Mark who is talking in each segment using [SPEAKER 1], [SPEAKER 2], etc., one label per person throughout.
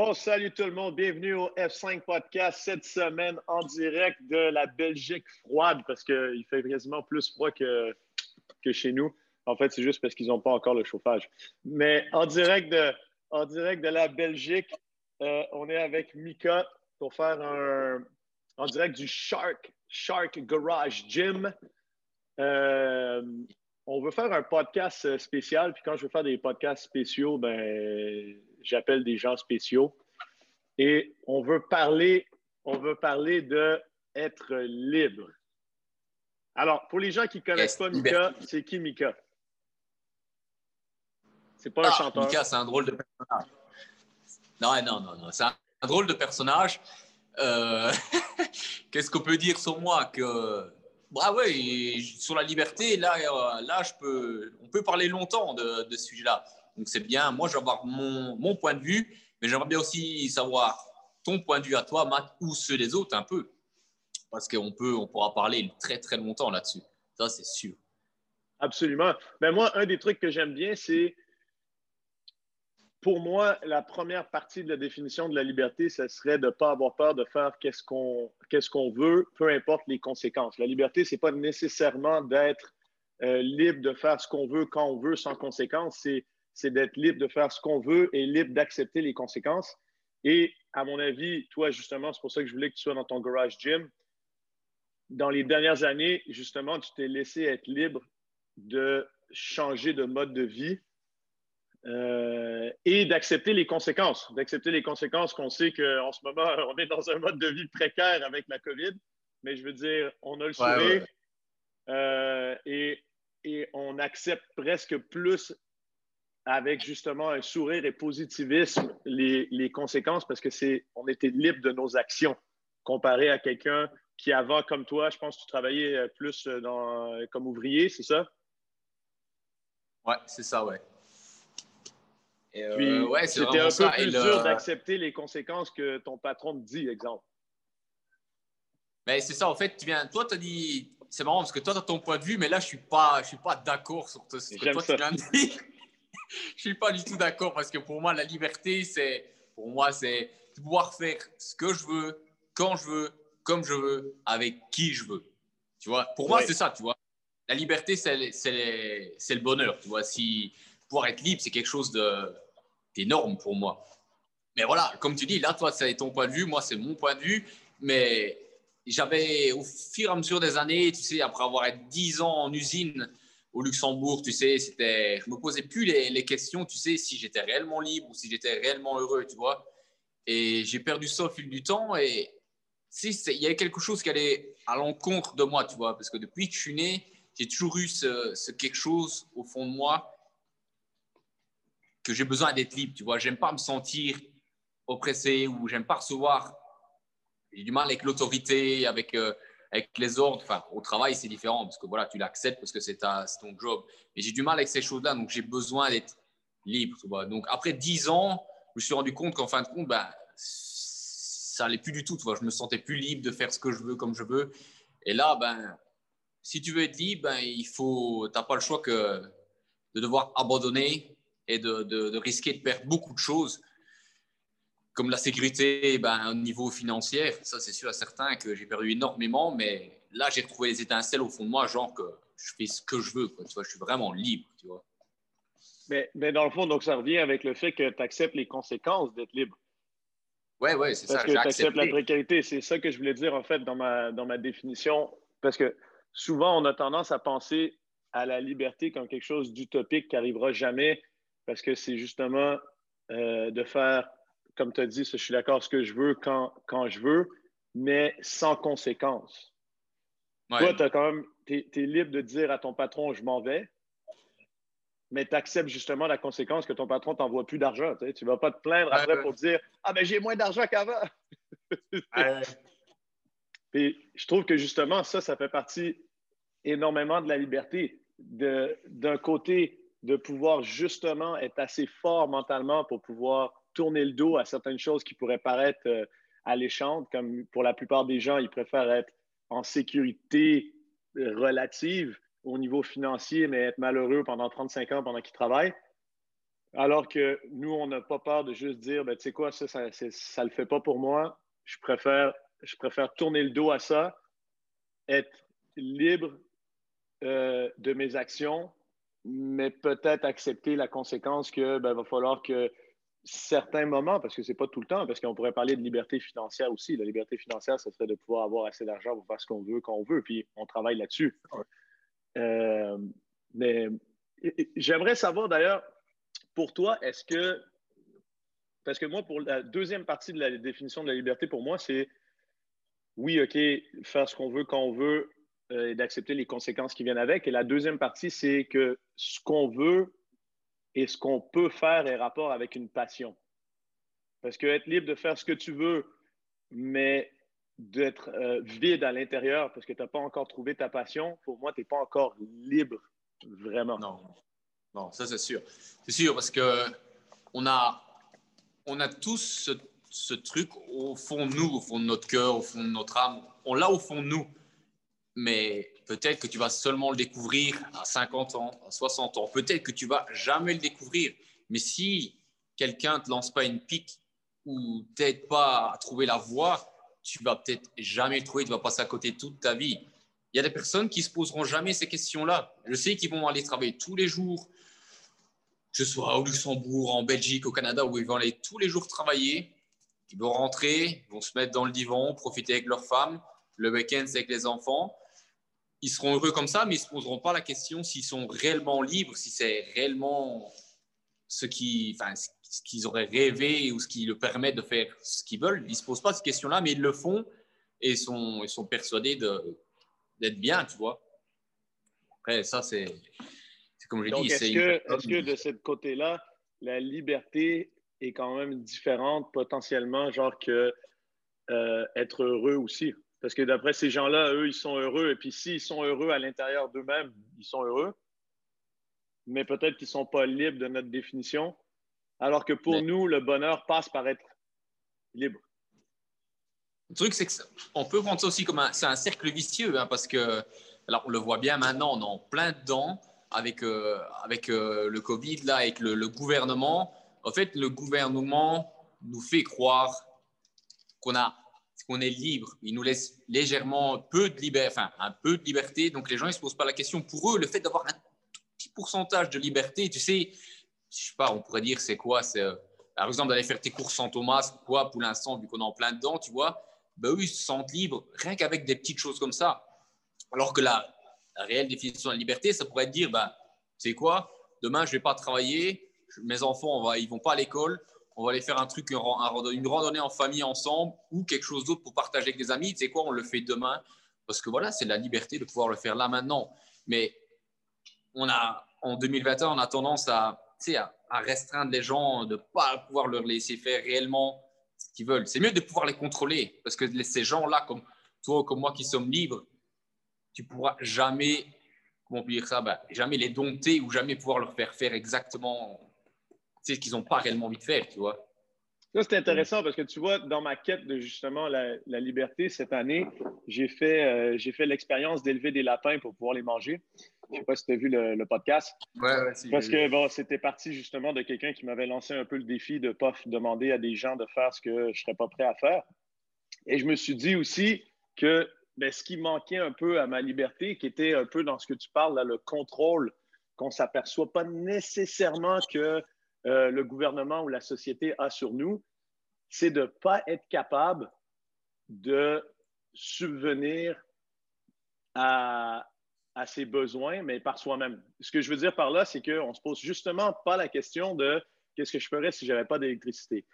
[SPEAKER 1] Bon, salut tout le monde. Bienvenue au F5 Podcast cette semaine en direct de la Belgique froide parce qu'il fait quasiment plus froid que, que chez nous. En fait, c'est juste parce qu'ils n'ont pas encore le chauffage. Mais en direct de, en direct de la Belgique, euh, on est avec Mika pour faire un en direct du Shark, Shark Garage Gym. Euh, on veut faire un podcast spécial, puis quand je veux faire des podcasts spéciaux, ben j'appelle des gens spéciaux. Et on veut parler, on veut parler de être libre. Alors, pour les gens qui ne connaissent pas Mika, c'est qui Mika?
[SPEAKER 2] C'est pas un ah, chanteur. Mika, c'est un drôle de personnage. Non, non, non, non. C'est un, drôle de personnage. Euh, qu'est-ce qu'on peut dire sur moi que bah ouais, sur la liberté, là, euh, là, je peux, on peut parler longtemps de, de ce sujet-là. Donc c'est bien. Moi, je vais avoir mon, mon point de vue, mais j'aimerais bien aussi savoir ton point de vue à toi, Matt, ou ceux des autres un peu. Parce qu'on peut, on pourra parler très, très longtemps là-dessus. Ça, c'est sûr.
[SPEAKER 1] Absolument. Mais ben, moi, un des trucs que j'aime bien, c'est pour moi, la première partie de la définition de la liberté, ce serait de ne pas avoir peur de faire qu'est-ce qu'on veut, peu importe les conséquences. La liberté, ce n'est pas nécessairement d'être euh, libre de faire ce qu'on veut quand on veut sans conséquences. C'est c'est d'être libre de faire ce qu'on veut et libre d'accepter les conséquences. Et à mon avis, toi, justement, c'est pour ça que je voulais que tu sois dans ton garage gym. Dans les dernières années, justement, tu t'es laissé être libre de changer de mode de vie euh, et d'accepter les conséquences. D'accepter les conséquences qu'on sait qu'en ce moment, on est dans un mode de vie précaire avec la COVID. Mais je veux dire, on a le sourire euh, et, et on accepte presque plus avec justement un sourire et positivisme les, conséquences parce que c'est on était libre de nos actions comparé à quelqu'un qui avant comme toi, je pense que tu travaillais euh, plus euh, dans, euh, comme ouvrier, c'est ça?
[SPEAKER 2] Ouais, c'est ça, ouais.
[SPEAKER 1] Puis, ouais, c'était un peu plus dur d'accepter les conséquences que ton patron te dit, exemple.
[SPEAKER 2] Mais c'est ça, en fait, tu viens, toi, tu as dit, c'est marrant parce que toi, tu as ton point de vue, mais là, je ne suis pas, je suis pas d'accord sur ce que toi, tu viens de dire je suis pas du tout d'accord parce que pour moi, la liberté, c'est pour moi, c'est pouvoir faire ce que je veux, quand je veux, comme je veux, avec qui je veux. Tu vois, pour moi, c'est ça, tu vois? La liberté, c'est le bonheur, tu vois? Si pouvoir être libre, c'est quelque chose d'énorme pour moi. Mais voilà, comme tu dis, là, toi, c'est ton point de vue, moi, c'est mon point de vue. Mais j'avais, au fur et à mesure des années, tu sais, après avoir été 10 ans en usine, au Luxembourg, tu sais, c'était, je me posais plus les, questions, tu sais, si j'étais réellement libre ou si j'étais réellement heureux, tu vois. Et j'ai perdu ça au fil du temps et si il y avait quelque chose qui allait à l'encontre de moi, tu vois, parce que depuis que je suis né, j'ai toujours eu ce, quelque chose au fond de moi que j'ai besoin d'être libre, tu vois. J'aime pas me sentir oppressé ou j'aime pas recevoir. J'ai du mal avec l'autorité, avec euh, avec les ordres, enfin, au travail, c'est différent parce que voilà, tu l'acceptes parce que c'est ton job. Mais j'ai du mal avec ces choses-là, donc j'ai besoin d'être libre. Donc, après dix ans, je me suis rendu compte qu'en fin de compte, ben, ça n'allait plus du tout. Tu vois. Je me sentais plus libre de faire ce que je veux comme je veux. Et là, ben, si tu veux être libre, ben, il faut, tu n'as pas le choix que de devoir abandonner et de, de risquer de perdre beaucoup de choses comme la sécurité ben, au niveau financier, ça c'est sûr à certain que j'ai perdu énormément, mais là j'ai retrouvé les étincelles au fond de moi, genre que je fais ce que je veux, Tu vois, je suis vraiment libre, tu vois.
[SPEAKER 1] Mais, mais, dans le fond, donc ça revient avec le fait que tu acceptes les conséquences d'être libre.
[SPEAKER 2] Oui, oui, c'est ça.
[SPEAKER 1] Parce que tu acceptes la précarité. C'est ça que je voulais dire en fait dans ma, dans ma définition. Parce que souvent, on a tendance à penser à la liberté comme quelque chose d'utopique qui n'arrivera jamais parce que c'est justement euh, de faire comme tu as dit, je suis d'accord, ce que je veux quand, quand je veux, mais sans conséquence. Toi, tu es, libre de dire à ton patron, je m'en vais, mais tu acceptes justement la conséquence que ton patron t'envoie plus d'argent. Tu ne vas pas te plaindre après pour dire Ah, ben j'ai moins d'argent qu'avant. Puis je trouve que justement, ça, ça fait partie énormément de la liberté. D'un côté, de pouvoir justement être assez fort mentalement pour pouvoir tourner le dos à certaines choses qui pourraient paraître euh, alléchantes, comme pour la plupart des gens, ils préfèrent être en sécurité relative au niveau financier, mais être malheureux pendant 35 ans pendant qu'ils travaillent. Alors que nous, on n'a pas peur de juste dire, ben, tu sais quoi, ça, ça ne le fait pas pour moi. Je préfère, je préfère tourner le dos à ça, être libre euh, de mes actions, mais peut-être accepter la conséquence que ben, va falloir que certains moments, parce que ce n'est pas tout le temps, parce qu'on pourrait parler de liberté financière aussi. La liberté financière, ce serait de pouvoir avoir assez d'argent pour faire ce qu'on veut quand on veut, puis on travaille là-dessus. Euh, mais j'aimerais savoir d'ailleurs, pour toi, est-ce que, parce que moi, pour la deuxième partie de la définition de la liberté, pour moi, c'est oui, OK, faire ce qu'on veut quand on veut euh, et d'accepter les conséquences qui viennent avec. Et la deuxième partie, c'est que ce qu'on veut et ce qu'on peut faire est rapport avec une passion. Parce que être libre de faire ce que tu veux, mais d'être euh, vide à l'intérieur parce que tu n'as pas encore trouvé ta passion, pour moi, tu n'es pas encore libre, vraiment.
[SPEAKER 2] Non, non ça c'est sûr. C'est sûr parce que on a, on a tous ce, ce, truc au fond de nous, au fond de notre cœur, au fond de notre âme. On l'a au fond de nous. Mais peut-être que tu vas seulement le découvrir à 50 ans, à 60 ans. Peut-être que tu vas jamais le découvrir. Mais si quelqu'un ne te lance pas une pique ou t'aide pas à trouver la voie, tu vas peut-être jamais le trouver, tu vas passer à côté toute ta vie. Il y a des personnes qui se poseront jamais ces questions-là. Je sais qu'ils vont aller travailler tous les jours, que ce soit au Luxembourg, en Belgique, au Canada, où ils vont aller tous les jours travailler. Ils vont rentrer, ils vont se mettre dans le divan, profiter avec leur femme. Le week-end, c'est avec les enfants. Ils seront heureux comme ça, mais ils ne se poseront pas la question s'ils sont réellement libres, si c'est réellement ce qui, enfin, ce qu'ils auraient rêvé ou ce qui leur permet de faire ce qu'ils veulent. Ils ne se posent pas cette question-là, mais ils le font et sont, ils sont persuadés d'être bien, tu vois. Après, ça, c'est comme je dis.
[SPEAKER 1] Est-ce que, est que de ce côté-là, la liberté est quand même différente potentiellement, genre que euh, être heureux aussi? Parce que d'après ces gens-là, eux, ils sont heureux. Et puis s'ils sont heureux à l'intérieur d'eux-mêmes, ils sont heureux. Mais peut-être qu'ils ne sont pas libres de notre définition. Alors que pour nous, le bonheur passe par être libre.
[SPEAKER 2] Le truc, c'est qu'on peut prendre ça aussi comme un, c'est un cercle vicieux, hein, parce que, alors on le voit bien maintenant, on est en plein dedans avec, euh, avec euh, le Covid, là, avec le, gouvernement. En fait, le gouvernement nous fait croire qu'on a qu'on est libre. Il nous laisse légèrement peu de liberté, enfin un peu de liberté. Donc les gens ne se posent pas la question. Pour eux, le fait d'avoir un petit pourcentage de liberté, tu sais, je sais pas, on pourrait dire c'est quoi C'est euh, par exemple d'aller faire tes courses sans Thomas, quoi, pour l'instant, vu qu'on est en plein dedans, tu vois. Ben eux, ils se sentent libres, rien qu'avec des petites choses comme ça. Alors que la, réelle définition de la liberté, ça pourrait être dire, ben, sais quoi, demain, je vais pas travailler, mes enfants, on va, ils vont pas à l'école, on va aller faire un truc, une randonnée en famille ensemble ou quelque chose d'autre pour partager avec des amis. Tu sais quoi, on le fait demain parce que voilà, c'est la liberté de pouvoir le faire là maintenant. Mais on a, en 2021, on a tendance à à, à, restreindre les gens, de ne pas pouvoir leur laisser faire réellement ce qu'ils veulent. C'est mieux de pouvoir les contrôler parce que ces gens-là, comme toi, comme moi qui sommes libres, tu pourras jamais, comment dire ça, ben, jamais les dompter ou jamais pouvoir leur faire faire exactement ce qu'ils n'ont pas réellement envie de faire, tu vois.
[SPEAKER 1] Ça, c'est intéressant parce que tu vois, dans ma quête de justement la, liberté cette année, j'ai fait, euh, j'ai fait l'expérience d'élever des lapins pour pouvoir les manger. Je ne sais pas si tu as vu le, podcast.
[SPEAKER 2] Ouais, ouais,
[SPEAKER 1] Parce que bon, c'était parti justement de quelqu'un qui m'avait lancé un peu le défi de ne pas demander à des gens de faire ce que je ne serais pas prêt à faire. Et je me suis dit aussi que ben, ce qui manquait un peu à ma liberté, qui était un peu dans ce que tu parles, là, le contrôle, qu'on ne s'aperçoit pas nécessairement que euh, le gouvernement ou la société a sur nous, c'est de ne pas être capable de subvenir à, ses besoins, mais par soi-même. Ce que je veux dire par là, c'est qu'on ne se pose justement pas la question de qu'est-ce que je ferais si je n'avais pas d'électricité?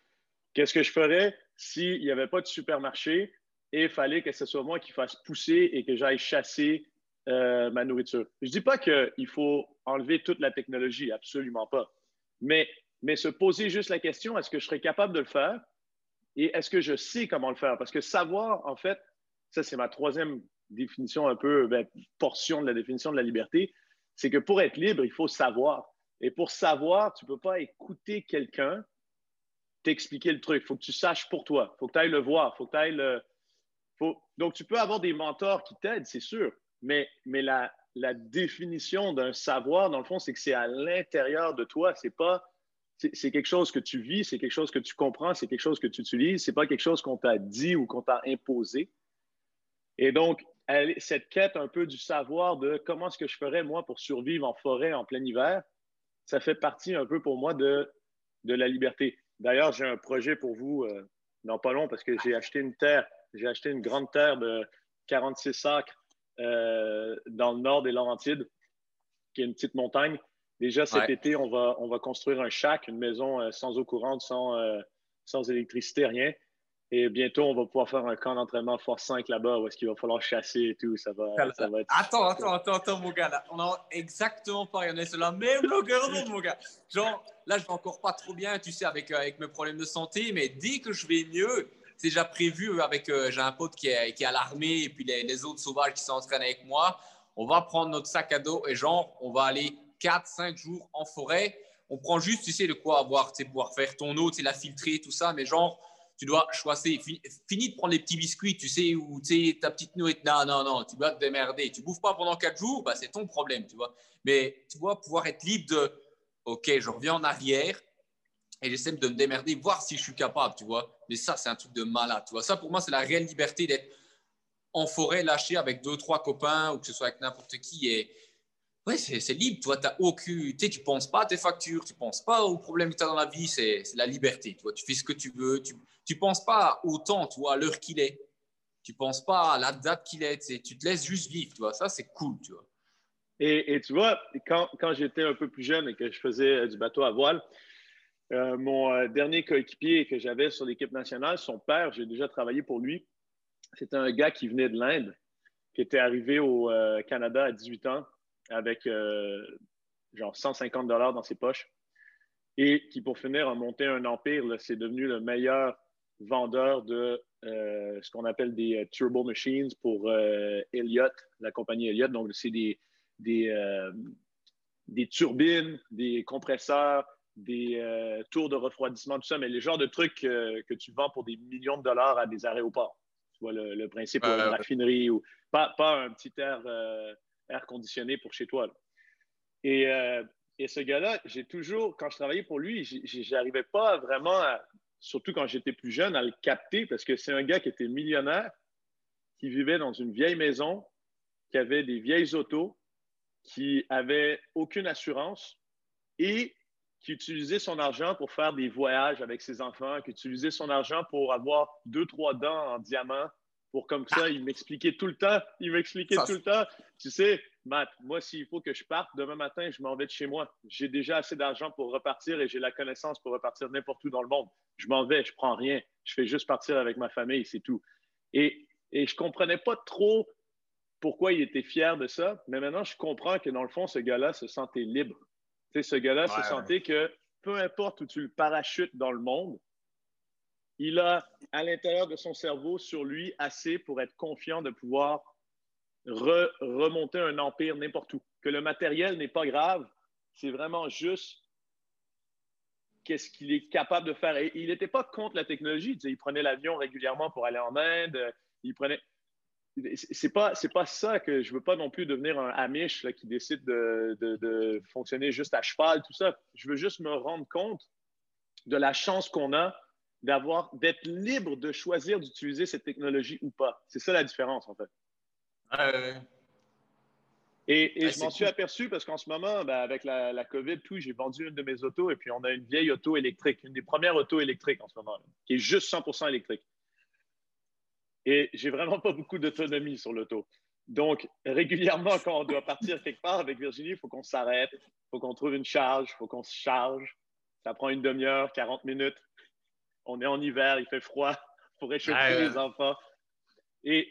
[SPEAKER 1] Qu'est-ce que je ferais s'il n'y avait pas de supermarché et il fallait que ce soit moi qui fasse pousser et que j'aille chasser euh, ma nourriture? Je ne dis pas qu'il faut enlever toute la technologie, absolument pas. Mais, se poser juste la question, est-ce que je serais capable de le faire? Et est-ce que je sais comment le faire? Parce que savoir, en fait, ça c'est ma troisième définition un peu, ben, portion de la définition de la liberté, c'est que pour être libre, il faut savoir. Et pour savoir, tu ne peux pas écouter quelqu'un t'expliquer le truc. Il faut que tu saches pour toi. Il faut que tu ailles le voir. Faut que ailles le... Donc, tu peux avoir des mentors qui t'aident, c'est sûr, mais la, la définition d'un savoir, dans le fond, c'est que c'est à l'intérieur de toi. C'est pas c'est quelque chose que tu vis, c'est quelque chose que tu comprends, c'est quelque chose que tu utilises, c'est pas quelque chose qu'on t'a dit ou qu'on t'a imposé. Et donc, cette quête un peu du savoir de comment est-ce que je ferais, moi, pour survivre en forêt en plein hiver, ça fait partie un peu pour moi de, de la liberté. D'ailleurs, j'ai un projet pour vous, euh, non pas long, parce que j'ai acheté une terre, j'ai acheté une grande terre de 46 acres euh, dans le nord des Laurentides, qui est une petite montagne. Déjà cet été, on va, on va construire un shack, une maison euh, sans eau courante, sans, sans électricité, rien. Et bientôt, on va pouvoir faire un camp d'entraînement Force 5 là-bas où est-ce qu'il va falloir chasser et tout. Ça va, ça va être...
[SPEAKER 2] Attends, attends, attends, attends, mon gars. Là. On a exactement pareil. On est sur la même longueur d'onde, mon gars. Genre, là, je vais encore pas trop bien, tu sais, avec, euh, avec mes problèmes de santé. Mais dès que je vais mieux, déjà prévu avec. Euh, j'ai un pote qui est, qui est à l'armée et puis les, les, autres sauvages qui s'entraînent avec moi. On va prendre notre sac à dos et genre, on va aller 4-5 jours en forêt. On prend juste, tu sais, de quoi avoir, tu sais, pouvoir faire ton eau, tu sais, la filtrer, tout ça. Mais genre, tu dois choisir. Fini de prendre les petits biscuits, tu sais, ou tu sais, ta petite nourriture. Non, non, non, tu dois te démerder. Tu bouffes pas pendant quatre jours, bah, c'est ton problème, tu vois. Mais tu dois pouvoir être libre de, OK, je reviens en arrière et j'essaie de me démerder, voir si je suis capable, tu vois. Mais ça, c'est un truc de malade, tu vois. Ça, pour moi, c'est la réelle liberté d'être en forêt, lâché avec deux, trois copains ou que ce soit avec n'importe qui. Et, Ouais, c'est libre. Tu aucune. Tu ne penses pas à tes factures, tu ne penses pas aux problèmes que tu as dans la vie, c'est la liberté. Tu, tu fais ce que tu veux. Tu ne penses pas au temps, tu vois, à l'heure qu'il est. Tu ne penses pas à la date qu'il est. Tu te laisses juste vivre. Tu vois. Ça, c'est cool. Tu vois.
[SPEAKER 1] Et, et, tu vois, quand, quand j'étais un peu plus jeune et que je faisais du bateau à voile, euh, mon euh, dernier coéquipier que j'avais sur l'équipe nationale, son père, j'ai déjà travaillé pour lui. C'était un gars qui venait de l'Inde, qui était arrivé au Canada à 18 ans avec euh, genre 150 dollars dans ses poches et qui, pour finir, a monté un empire. C'est devenu le meilleur vendeur de euh, ce qu'on appelle des euh, turbo machines pour Elliott, la compagnie Elliott. Donc, c'est des, des, turbines, des compresseurs, des tours de refroidissement, tout ça, mais les genres de trucs que tu vends pour des millions de dollars à des aéroports. Tu vois le, principe de la raffinerie ou pas, pas un petit air air conditionné pour chez toi. Et, euh, et, ce gars-là, j'ai toujours, quand je travaillais pour lui, j'arrivais pas vraiment, surtout quand j'étais plus jeune, à le capter parce que c'est un gars qui était millionnaire, qui vivait dans une vieille maison, qui avait des vieilles autos, qui avait aucune assurance et qui utilisait son argent pour faire des voyages avec ses enfants, qui utilisait son argent pour avoir deux, trois dents en diamant pour comme ça, il m'expliquait tout le temps, il m'expliquait tout le temps, tu sais, Matt, moi, s'il faut que je parte, demain matin, je m'en vais de chez moi. J'ai déjà assez d'argent pour repartir et j'ai la connaissance pour repartir n'importe où dans le monde. Je m'en vais, je prends rien. Je fais juste partir avec ma famille, c'est tout. Et, et je comprenais pas trop pourquoi il était fier de ça, mais maintenant, je comprends que dans le fond, ce gars-là se sentait libre. Ce gars-là se sentait que peu importe où tu le parachutes dans le monde, il a à l'intérieur de son cerveau sur lui assez pour être confiant de pouvoir remonter un empire n'importe où. Que le matériel n'est pas grave, c'est vraiment juste qu'est-ce qu'il est capable de faire. Et il n'était pas contre la technologie. Il prenait l'avion régulièrement pour aller en Inde. Il prenait. C'est pas c'est pas ça que je veux pas non plus devenir un Amish qui décide de, de, fonctionner juste à cheval tout ça. Je veux juste me rendre compte de la chance qu'on a d'avoir, d'être libre de choisir d'utiliser cette technologie ou pas. C'est ça la différence, en fait. Et, je m'en suis aperçu parce qu'en ce moment, ben, avec la, la, COVID, tout, j'ai vendu une de mes autos et puis on a une vieille auto électrique, une des premières autos électriques en ce moment, qui est juste 100% électrique. Et j'ai vraiment pas beaucoup d'autonomie sur l'auto. Donc, régulièrement, quand on doit partir quelque part avec Virginie, il faut qu'on s'arrête, il faut qu'on trouve une charge, il faut qu'on se charge. Ça prend une demi-heure, 40 minutes on est en hiver, il fait froid, il faut réchauffer les enfants. Et,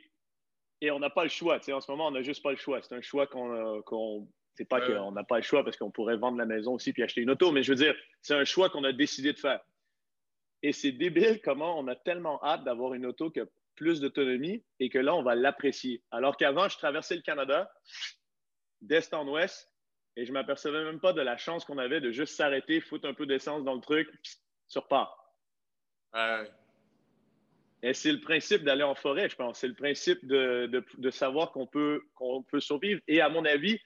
[SPEAKER 1] et on n'a pas le choix. en ce moment, on n'a juste pas le choix. C'est un choix qu'on. Qu c'est pas qu'on n'a pas le choix parce qu'on pourrait vendre la maison aussi puis acheter une auto, mais je veux dire, c'est un choix qu'on a décidé de faire. Et c'est débile comment on a tellement hâte d'avoir une auto qui a plus d'autonomie et que là, on va l'apprécier. Alors qu'avant, je traversais le Canada d'est en ouest et je ne m'apercevais même pas de la chance qu'on avait de juste s'arrêter, foutre un peu d'essence dans le truc, sur part. Et c'est le principe d'aller en forêt, je pense. C'est le principe de, de, savoir qu'on peut, qu'on peut survivre. Et à mon avis,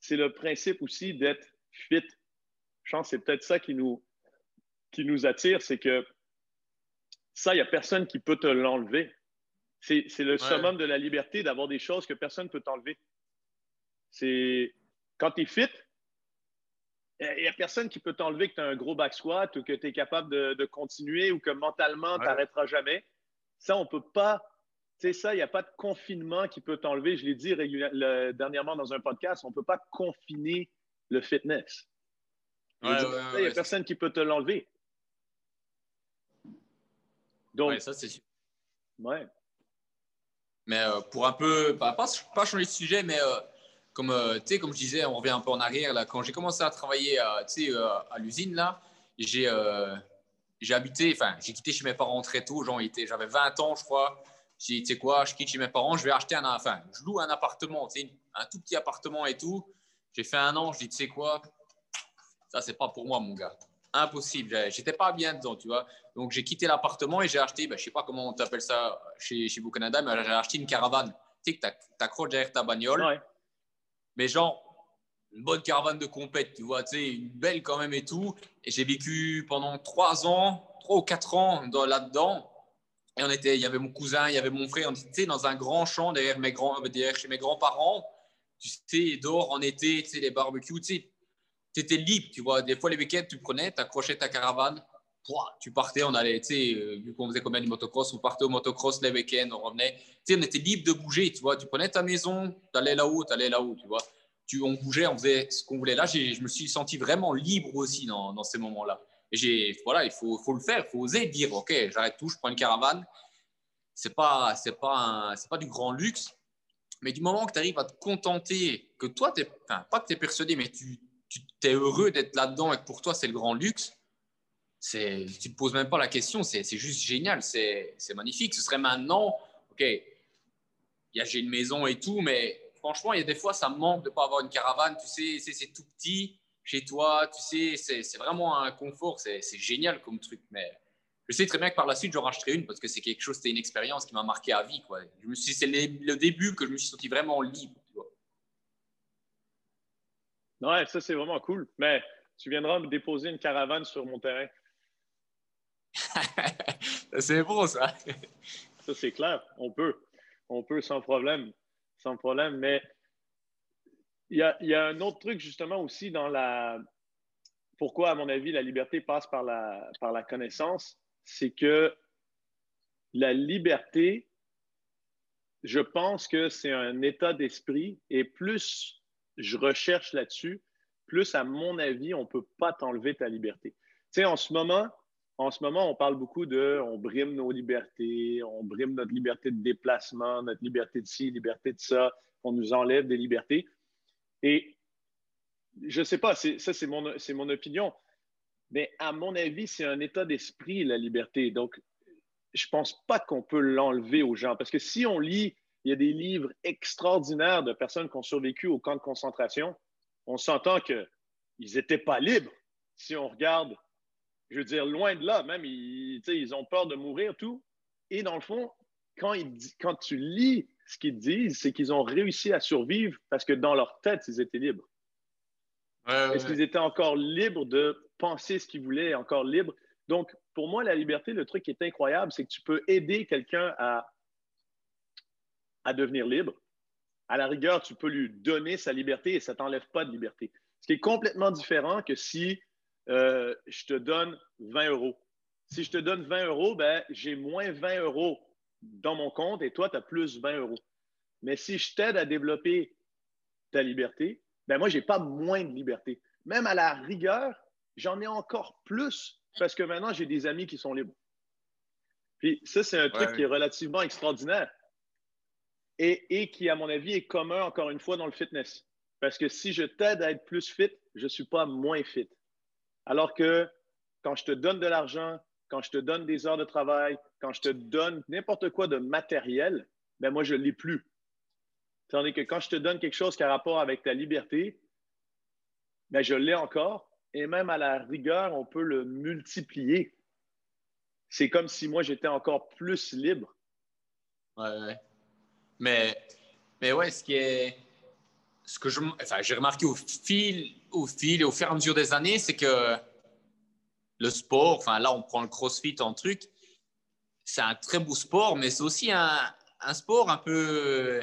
[SPEAKER 1] c'est le principe aussi d'être fit. Je pense que c'est peut-être ça qui nous, qui nous attire, c'est que ça, il n'y a personne qui peut te l'enlever. C'est le summum de la liberté d'avoir des choses que personne ne peut t'enlever. C'est quand tu es fit, il n'y a personne qui peut t'enlever que tu as un gros back squat ou que tu es capable de, continuer ou que mentalement, tu n'arrêteras jamais. Ça, on ne peut pas. Tu sais, ça, il n'y a pas de confinement qui peut t'enlever. Je l'ai dit dernièrement dans un podcast, on ne peut pas confiner le fitness. Il n'y a personne qui peut te l'enlever.
[SPEAKER 2] Donc, ça, c'est sûr.
[SPEAKER 1] Ouais.
[SPEAKER 2] Mais euh, pour un peu, pas, pas, changer de sujet, mais euh, comme, euh, comme je disais, on revient un peu en arrière. Là, quand j'ai commencé à travailler à l'usine, là, j'ai j'ai habité, enfin, j'ai quitté chez mes parents très tôt. J'avais 20 ans, je crois. J'ai dit, tu sais quoi, je quitte chez mes parents, je vais acheter un, enfin, je loue un appartement, un tout petit appartement et tout. J'ai fait un an, je dis, tu sais quoi, ça, c'est pas pour moi, mon gars impossible. J'étais pas bien dedans, tu vois. Donc, j'ai quitté l'appartement et j'ai acheté, ben, je sais pas comment on t'appelle ça chez, chez Beau Canada, mais j'ai acheté une caravane. Tu sais, que tu accroches derrière ta bagnole. Mais genre, une bonne caravane de compète, tu vois, tu sais, une belle quand même et tout. Et j'ai vécu pendant trois ans, trois ou quatre ans là-dedans. Et on était, il y avait mon cousin, il y avait mon frère, on était dans un grand champ derrière, mes grands, derrière chez mes grands-parents. Tu sais, dehors en été, tu sais, les barbecues, tu sais, tu étais libre, tu vois. Des fois, les week-ends, tu prenais, tu accrochais ta caravane, tu partais, on allait, tu sais, euh, vu qu'on faisait combien de motocross, on partait au motocross les week-ends, on revenait. Tu sais, on était libre de bouger, tu vois. Tu prenais ta maison, tu allais là-haut, tu allais là-haut, tu vois. Tu, on bougeait, on faisait ce qu'on voulait. Là, je me suis senti vraiment libre aussi dans, dans ces moments-là. Et voilà, il faut, faut le faire, il faut oser dire, OK, j'arrête tout, je prends une caravane. C'est pas, c'est pas, c'est pas du grand luxe, mais du moment que tu arrives à te contenter, que toi, es, enfin, pas que tu es persuadé, mais tu tu es heureux d'être là-dedans et que pour toi, c'est le grand luxe, tu ne te poses même pas la question. C'est juste génial. C'est magnifique. Ce serait maintenant, OK, j'ai une maison et tout, mais franchement, il y a des fois, ça me manque de ne pas avoir une caravane. Tu sais, c'est tout petit chez toi. Tu sais, c'est vraiment un confort. C'est génial comme truc. Mais je sais très bien que par la suite, j'en racheterai une parce que c'est quelque chose, c'était une expérience qui m'a marqué à vie. C'est le début que je me suis senti vraiment libre.
[SPEAKER 1] Ouais, ça, c'est vraiment cool. Mais tu viendras me déposer une caravane sur mon terrain.
[SPEAKER 2] c'est beau, ça.
[SPEAKER 1] ça, c'est clair. On peut. On peut sans problème. Sans problème. Mais il y a, y a un autre truc, justement, aussi dans la. Pourquoi, à mon avis, la liberté passe par la, par la connaissance, c'est que la liberté, je pense que c'est un état d'esprit et plus je recherche là-dessus, plus à mon avis, on ne peut pas t'enlever ta liberté. Tu sais, en ce moment, en ce moment, on parle beaucoup de on brime nos libertés, on brime notre liberté de déplacement, notre liberté de ci, liberté de ça, on nous enlève des libertés. Et je ne sais pas, ça c'est mon, mon opinion, mais à mon avis, c'est un état d'esprit, la liberté. Donc, je ne pense pas qu'on peut l'enlever aux gens. Parce que si on lit il y a des livres extraordinaires de personnes qui ont survécu au camp de concentration. On s'entend qu'ils n'étaient pas libres. Si on regarde, je veux dire, loin de là, même, ils, ils ont peur de mourir, tout. Et dans le fond, quand, quand tu lis ce qu'ils disent, c'est qu'ils ont réussi à survivre parce que dans leur tête, ils étaient libres. Est-ce qu'ils étaient encore libres de penser ce qu'ils voulaient, encore libres? Donc, pour moi, la liberté, le truc qui est incroyable, c'est que tu peux aider quelqu'un à à devenir libre. À la rigueur, tu peux lui donner sa liberté et ça ne t'enlève pas de liberté. Ce qui est complètement différent que si euh, je te donne 20 euros. Si je te donne 20 euros, ben, j'ai moins 20 euros dans mon compte et toi, tu as plus 20 euros. Mais si je t'aide à développer ta liberté, ben moi, je n'ai pas moins de liberté. Même à la rigueur, j'en ai encore plus parce que maintenant, j'ai des amis qui sont libres. Puis ça, c'est un truc qui est relativement extraordinaire et, qui, à mon avis, est commun, encore une fois, dans le fitness. Parce que si je t'aide à être plus fit, je ne suis pas moins fit. Alors que quand je te donne de l'argent, quand je te donne des heures de travail, quand je te donne n'importe quoi de matériel, ben moi, je ne l'ai plus. Tandis que quand je te donne quelque chose qui a rapport avec ta liberté, ben je l'ai encore. Et même à la rigueur, on peut le multiplier. C'est comme si moi, j'étais encore plus libre.
[SPEAKER 2] Ouais, ouais. Mais, mais ouais, ce qui est. Ce que je, enfin, j'ai remarqué au fil, au fil et au fur et à mesure des années, c'est que le sport, enfin là, on prend le crossfit en truc, c'est un très beau sport, mais c'est aussi un, un, sport un peu.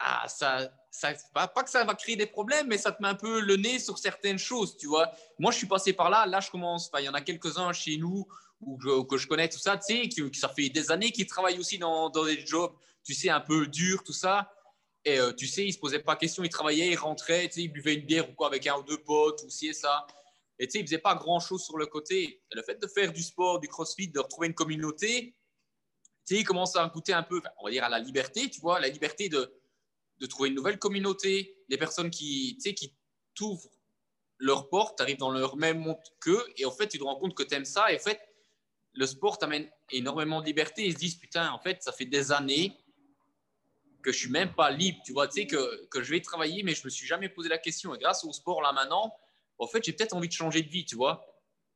[SPEAKER 2] Ah, ça, ça, pas, que ça va créer des problèmes, mais ça te met un peu le nez sur certaines choses, tu vois. Moi, je suis passé par là, là, je commence. il y en a quelques-uns chez nous que je connais tout ça, tu sais, qui, ça fait des années qu'ils travaillent aussi dans, dans, des jobs, tu sais, un peu durs, tout ça. Et euh, tu sais, ils se posaient pas question, ils travaillaient, ils rentraient, tu sais, ils buvaient une bière ou quoi avec un ou deux potes ou ci et ça. Et tu sais, ils faisaient pas grand chose sur le côté. le fait de faire du sport, du crossfit, de retrouver une communauté, tu sais, ils commencent à goûter un peu, on va dire à la liberté, tu vois, la liberté de, de trouver une nouvelle communauté, des personnes qui, tu sais, qui t'ouvrent leurs portes, tu dans leur même monde qu'eux, et en fait, tu te rends compte que tu aimes ça, et en fait, le sport t'amène énormément de liberté. Ils se disent, putain, en fait, ça fait des années que je suis même pas libre. Tu vois, tu sais, que, que, je vais travailler, mais je me suis jamais posé la question. Et grâce au sport, là, maintenant, en fait, j'ai peut-être envie de changer de vie, tu vois.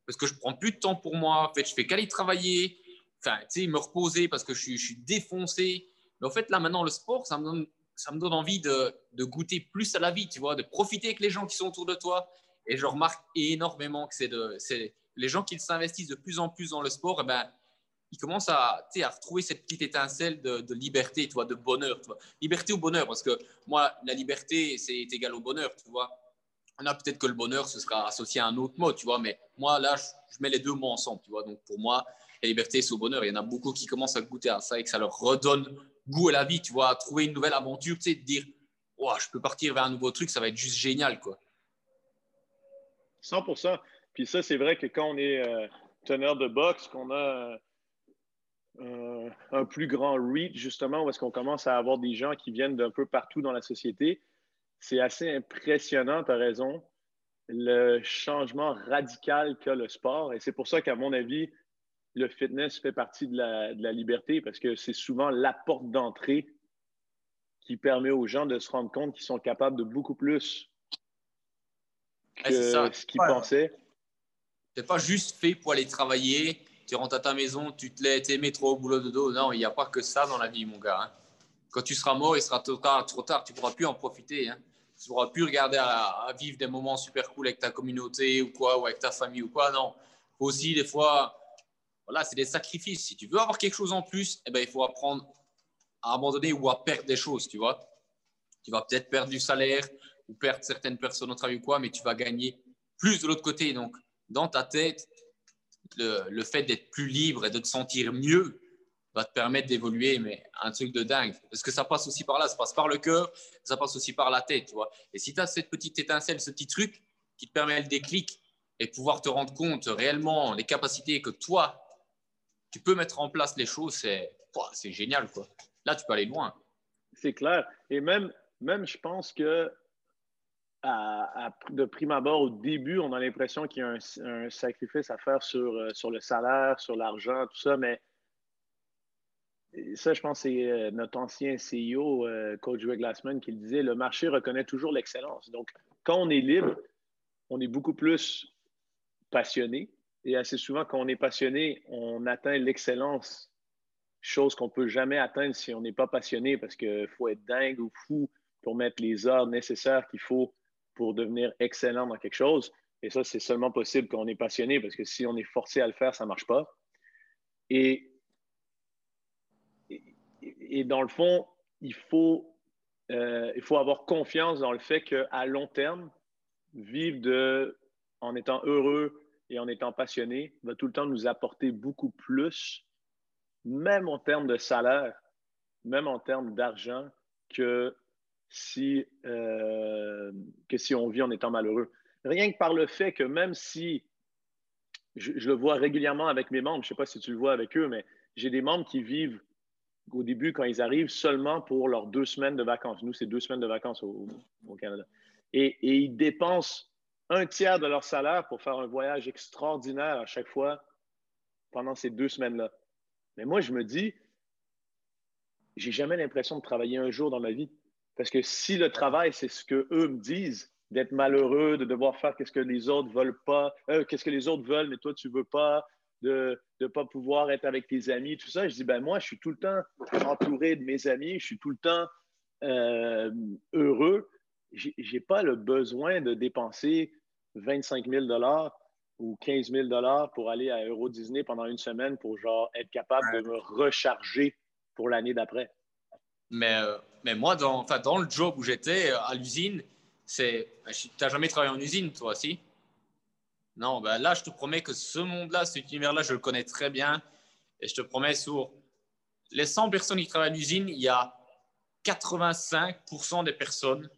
[SPEAKER 2] Parce que je prends plus de temps pour moi. En fait, je fais qu'aller travailler, enfin, tu sais, me reposer parce que je suis, je suis, défoncé. Mais en fait, là, maintenant, le sport, ça me donne, ça me donne envie de, de goûter plus à la vie, tu vois, de profiter avec les gens qui sont autour de toi. Et je remarque énormément que c'est de, les gens qui s'investissent de plus en plus dans le sport, eh ben, ils commencent à, à retrouver cette petite étincelle de, liberté, tu vois, de bonheur. Liberté ou bonheur, parce que moi, la liberté, c'est égal au bonheur, tu vois. On a peut-être que le bonheur, ce sera associé à un autre mot, tu vois, mais moi, là, je, mets les deux mots ensemble, tu vois. Donc, pour moi, la liberté, c'est au bonheur. Il y en a beaucoup qui commencent à goûter à ça et que ça leur redonne goût à la vie, tu vois, à trouver une nouvelle aventure, tu sais, de dire, je peux partir vers un nouveau truc, ça va être juste génial, quoi.
[SPEAKER 1] 100 puis ça, c'est vrai que quand on est euh, teneur de boxe, qu'on a euh, un plus grand reach, justement, où est-ce qu'on commence à avoir des gens qui viennent d'un peu partout dans la société, c'est assez impressionnant, tu as raison, le changement radical qu'a le sport. Et c'est pour ça qu'à mon avis, le fitness fait partie de la, de la liberté parce que c'est souvent la porte d'entrée qui permet aux gens de se rendre compte qu'ils sont capables de beaucoup plus que ce qu'ils pensaient
[SPEAKER 2] n'est pas juste fait pour aller travailler. Tu rentres à ta maison, tu te lèves, tu trop au boulot de dos. Non, il n'y a pas que ça dans la vie, mon gars. Hein. Quand tu seras mort, il sera trop tard. Trop tard tu ne pourras plus en profiter. Hein. Tu ne pourras plus regarder à, vivre des moments super cool avec ta communauté ou quoi, ou avec ta famille ou quoi. Non. Aussi, des fois, voilà, c'est des sacrifices. Si tu veux avoir quelque chose en plus, eh ben, il faut apprendre à abandonner ou à perdre des choses, tu vois. Tu vas peut-être perdre du salaire ou perdre certaines personnes au travail ou quoi, mais tu vas gagner plus de l'autre côté. Donc, dans ta tête, le, fait d'être plus libre et de te sentir mieux va te permettre d'évoluer, mais un truc de dingue. Parce que ça passe aussi par là, ça passe par le cœur, ça passe aussi par la tête, tu vois. Et si tu as cette petite étincelle, ce petit truc qui te permet le déclic et pouvoir te rendre compte réellement des capacités que toi, tu peux mettre en place les choses, c'est, c'est génial, quoi. Là, tu peux aller loin.
[SPEAKER 1] C'est clair. Et même, même je pense que de prime abord, au début, on a l'impression qu'il y a un, sacrifice à faire sur, euh, sur le salaire, sur l'argent, tout ça, mais ça, je pense, c'est euh, notre ancien CEO, euh, coach Joe Glassman, qui le disait, le marché reconnaît toujours l'excellence. Donc, quand on est libre, on est beaucoup plus passionné. Et assez souvent, quand on est passionné, on atteint l'excellence, chose qu'on ne peut jamais atteindre si on n'est pas passionné, parce qu'il faut être dingue ou fou pour mettre les heures nécessaires qu'il faut pour devenir excellent dans quelque chose. Et ça, c'est seulement possible quand on est passionné, parce que si on est forcé à le faire, ça ne marche pas. Et, et, dans le fond, il faut, euh, il faut avoir confiance dans le fait qu'à long terme, vivre de, en étant heureux et en étant passionné va tout le temps nous apporter beaucoup plus, même en termes de salaire, même en termes d'argent, que euh, que si on vit en étant malheureux. Rien que par le fait que même si je, le vois régulièrement avec mes membres, je ne sais pas si tu le vois avec eux, mais j'ai des membres qui vivent au début, quand ils arrivent, seulement pour leurs deux semaines de vacances. Nous, c'est deux semaines de vacances au, Canada. Et, et, ils dépensent un tiers de leur salaire pour faire un voyage extraordinaire à chaque fois pendant ces deux semaines-là. Mais moi, je me dis, j'ai jamais l'impression de travailler un jour dans ma vie. Parce que si le travail, c'est ce que eux me disent, d'être malheureux, de devoir faire qu'est-ce que les autres veulent pas, euh, qu'est-ce que les autres veulent, mais toi, tu veux pas, de ne pas pouvoir être avec tes amis, tout ça, je dis, ben moi, je suis tout le temps entouré de mes amis, je suis tout le temps euh, heureux. Je n'ai pas le besoin de dépenser 25 000 ou 15 000 dollars pour aller à Euro Disney pendant une semaine pour genre être capable de me recharger pour l'année d'après.
[SPEAKER 2] Mais, euh, mais moi, dans, enfin, dans le job où j'étais euh, à l'usine, c'est. Ben, tu n'as jamais travaillé en usine, toi, si? Non, ben là, je te promets que ce monde-là, cet univers-là, je le connais très bien. Et je te promets, sur les 100 personnes qui travaillent à l'usine, il y a 85% des personnes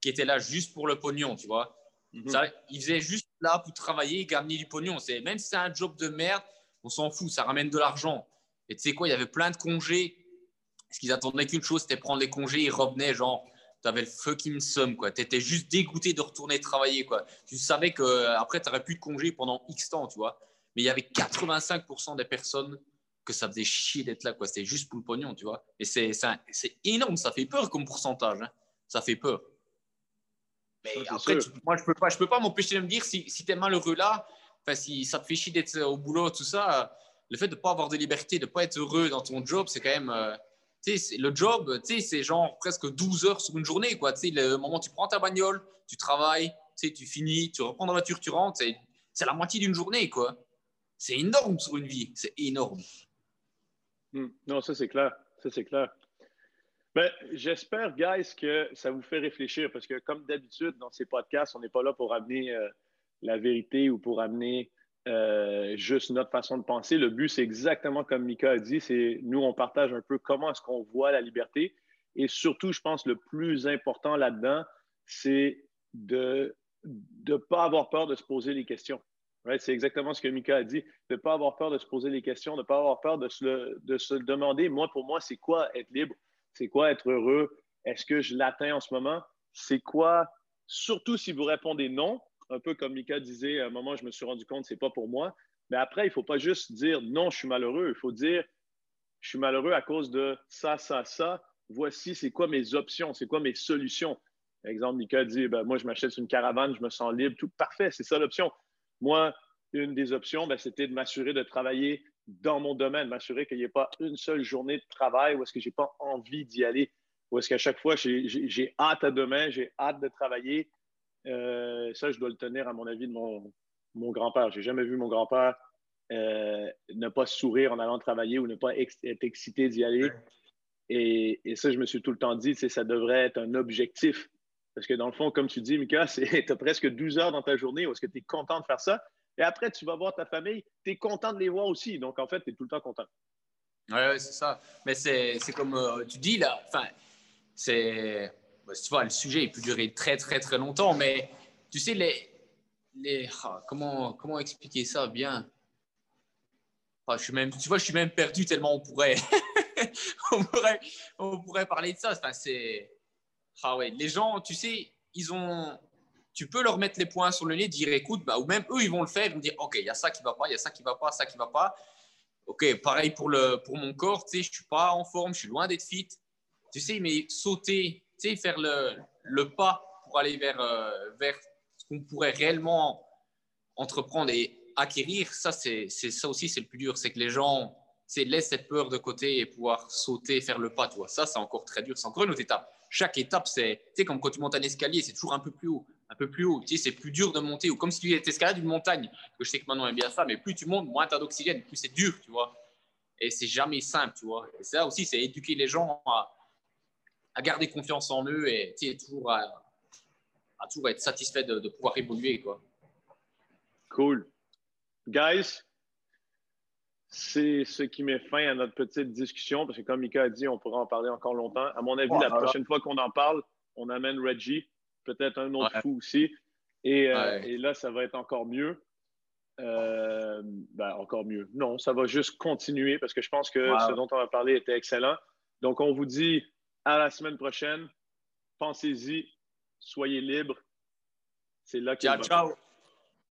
[SPEAKER 2] qui étaient là juste pour le pognon, tu vois. Mhm. Ça, ils faisaient juste là pour travailler et gagner du pognon. C'est, même si c'est un job de merde, on s'en fout, ça ramène de l'argent. Et tu sais quoi, il y avait plein de congés. Parce qu'ils attendaient qu'une chose, c'était prendre les congés. Ils revenaient, genre, tu avais le fucking somme, quoi. Tu étais juste dégoûté de retourner travailler, quoi. Tu savais qu'après, tu n'aurais plus de congés pendant X temps, tu vois. Mais il y avait 85% des personnes que ça faisait chier d'être là, quoi. C'était juste pour le pognon, tu vois. Et c'est, c'est, énorme, ça fait peur comme pourcentage. Hein. Ça fait peur. Mais après, moi, je peux pas, je peux pas m'empêcher de me dire si, si tu es malheureux là, si ça te fait chier d'être au boulot, tout ça, le fait de ne pas avoir de liberté, de ne pas être heureux dans ton job, c'est quand même. Euh, le job, c'est genre presque 12 heures sur une journée. Quoi. Le moment où tu prends ta bagnole, tu travailles, tu finis, tu reprends la voiture, tu rentres, c'est la moitié d'une journée. quoi. C'est énorme sur une vie, c'est énorme.
[SPEAKER 1] Hmm. Non, ça c'est clair. Ça c'est clair. Ben, J'espère, guys, que ça vous fait réfléchir parce que, comme d'habitude, dans ces podcasts, on n'est pas là pour amener euh, la vérité ou pour amener euh, juste notre façon de penser. Le but, c'est exactement comme Mika a dit, c'est nous, on partage un peu comment est-ce qu'on voit la liberté. Et surtout, je pense, le plus important là-dedans, c'est de ne pas avoir peur de se poser les questions. C'est exactement ce que Mika a dit, de ne pas avoir peur de se poser les questions, de ne pas avoir peur de se, de se demander, moi, pour moi, c'est quoi être libre? C'est quoi être heureux? Est-ce que je l'atteins en ce moment? C'est quoi, surtout si vous répondez non, un peu comme Mika disait, à un moment, je me suis rendu compte, c'est pas pour moi. Mais après, il ne faut pas juste dire non, je suis malheureux. Il faut dire je suis malheureux à cause de ça, ça, ça. Voici, c'est quoi mes options, c'est quoi mes solutions? Par exemple, Mika dit ben, moi, je m'achète une caravane, je me sens libre, tout parfait, c'est ça l'option. Moi, une des options, ben, c'était de m'assurer de travailler dans mon domaine, m'assurer qu'il n'y ait pas une seule journée de travail où est-ce que je n'ai pas envie d'y aller, où est-ce qu'à chaque fois, j'ai hâte à demain, j'ai hâte de travailler, euh, ça, je dois le tenir, à mon avis, de mon, mon grand-père. J'ai jamais vu mon grand-père euh, ne pas sourire en allant travailler ou ne pas être excité d'y aller. Et, et, ça, je me suis tout le temps dit, ça devrait être un objectif. Parce que dans le fond, comme tu dis, Mika, tu as presque 12 heures dans ta journée où est-ce que tu es content de faire ça. Et après, tu vas voir ta famille, tu es content de les voir aussi. Donc, en fait, tu es tout le temps content.
[SPEAKER 2] Oui, ouais, c'est ça. Mais c'est comme euh, tu dis là, enfin, c'est bah, tu vois, le sujet peut durer très, très, très longtemps, mais tu sais, les, les, ah, comment, comment expliquer ça bien? Ah, je suis même, Tu vois, je suis même perdu tellement on pourrait, on pourrait, on pourrait parler de ça. Enfin, ah ouais, les gens, tu sais, ils ont, tu peux leur mettre les points sur le nez, dire écoute, bah, ou même eux, ils vont le faire, ils vont dire ok, il y a ça qui va pas, il y a ça qui va pas, ça qui va pas. Ok, pareil pour, le, pour mon corps, tu sais, je suis pas en forme, je suis loin d'être fit. Tu sais, mais sauter faire le, le, pas pour aller vers, euh, vers ce qu'on pourrait réellement entreprendre et acquérir, ça, c'est ça aussi, c'est le plus dur. C'est que les gens laissent cette peur de côté et pouvoir sauter, faire le pas. Tu vois. Ça, c'est encore très dur. C'est encore une autre étape. Chaque étape, c'est comme quand tu montes un escalier, c'est toujours un peu plus haut. Un peu plus haut, c'est plus dur de monter, ou comme si tu étais escalade d'une montagne, que je sais que maintenant aime bien ça, mais plus tu montes, moins tu as d'oxygène, plus c'est dur, tu vois. Et c'est jamais simple, tu vois. Et ça aussi, c'est éduquer les gens à, à garder confiance en eux et toujours à, toujours être satisfait de, pouvoir évoluer. Quoi.
[SPEAKER 1] Cool. Guys, c'est ce qui met fin à notre petite discussion parce que comme Mika a dit, on pourra en parler encore longtemps. À mon avis, la prochaine fois qu'on en parle, on amène Reggie, peut-être un autre fou aussi. Et, euh, et, là, ça va être encore mieux. Euh, ben, encore mieux. Non, ça va juste continuer parce que je pense que ce dont on va parler était excellent. Donc, on vous dit à la semaine prochaine. Pensez-y. Soyez libres. C'est là que.
[SPEAKER 2] Ciao, ciao.